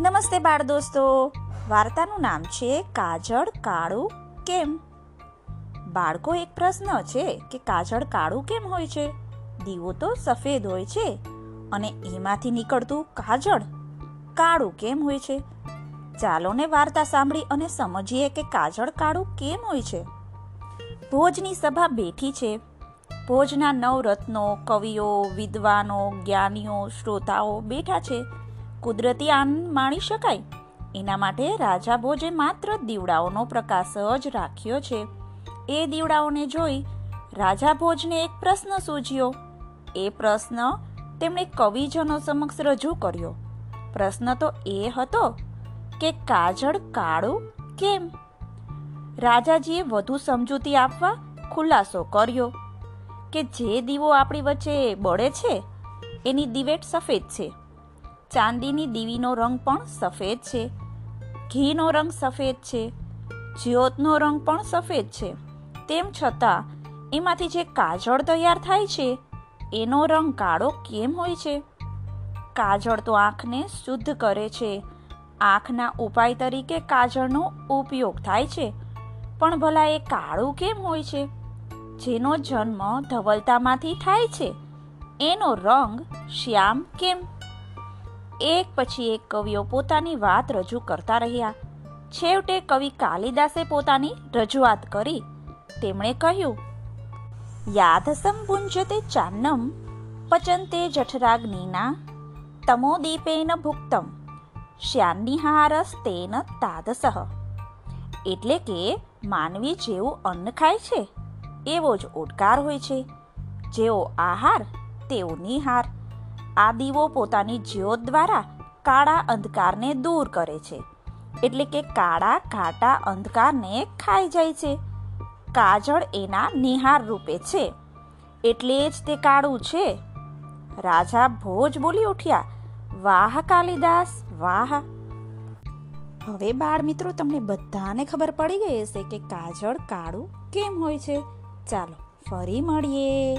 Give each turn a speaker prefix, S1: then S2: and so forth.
S1: નમસ્તે બાળ દોસ્તો. વાર્તાનું નામ છે કાજળ કાળું કેમ? બાળકો એક પ્રશ્ન છે કે કાજળ કાળું કેમ હોય છે? દીવો તો સફેદ હોય છે અને એમાંથી નીકળતું કાજળ કાળું કેમ હોય છે? ચાલો ને વાર્તા સાંભળી અને સમજીએ કે કાજળ કાળું કેમ હોય છે. ભોજની સભા બેઠી છે. ભોજના નવરત્નો, કવિઓ, વિદ્વાનો, જ્ઞાનીઓ, શ્રોતાઓ બેઠા છે. કુદરતી આનંદ માણી શકાય. એના માટે રાજા ભોજે માત્ર દીવડાઓનો પ્રકાશ જ રાખ્યો છે. એ દીવડાઓને જોઈ રાજા ભોજને એક પ્રશ્ન સૂઝ્યો એ પ્રશ્ન તેમણે કવિજનો સમક્ષ રજૂ કર્યો. પ્રશ્ન તો એ હતો કે કાજળ કાળું કેમ? રાજાજીએ વધુ સમજૂતી આપવા ખુલાસો કર્યો કે જે દીવો આપણી વચ્ચે બળે છે, એની દિવેટ સફેદ છે. ચાંદીની દીવીનો રંગ પણ સફેદ છે. ઘીનો રંગ સફેદ છે. જ્યોતનો રંગ પણ સફેદ છે. તેમ છતાં, એમાંથી જે કાજળ તૈયાર થાય છે, એનો રંગ કાળો કેમ હોય છે? કાજળ તો આંખને શુદ્ધ કરે છે. આંખના ઉપાય તરીકે કાજળનો ઉપયોગ થાય છે. પણ ભલા એ કાળું કેમ હોય છે? જેનો જન્મ ધવલતામાંથી થાય છે. એનો રંગ શ્યામ કેમ? એક પછી એક કવિઓ પોતાની વાત રજૂ કરતા રહ્યા. છેવટે કવિ કાલિદાસે પોતાની રજૂઆત કરી. તેમણે કહ્યું, યાદ સંભુંજતે ચાન્નમ, પચંતે જઠરાગ્નિના તમોદીપેન ભુક્તમ, શ્યાન્નિહારસ્તેન તાદસહ એટલે કે, માનવી જેવું અન્ન ખાય છે, એવો જ ઓડકાર હોય છે. જેવો આહાર, તેવો નિહાર. આ દીવો પોતાની જ્યોત દ્વારા કાળા અંધકારને દૂર કરે છે. એટલે કે કાળા, ઘાટા અંધકારને ખાઈ જાય છે. કાજળ એના નિહાર રૂપે છે. એટલે જ તે કાળું છે. રાજા ભોજ બોલી ઉઠ્યા, વાહ કાલિદાસ, વાહ. હવે બાળ મિત્રો તમને બધાને ખબર પડી ગઈ હશે કે કાજળ કાળું કેમ હોય છે. ચાલો ફરી મળીએ.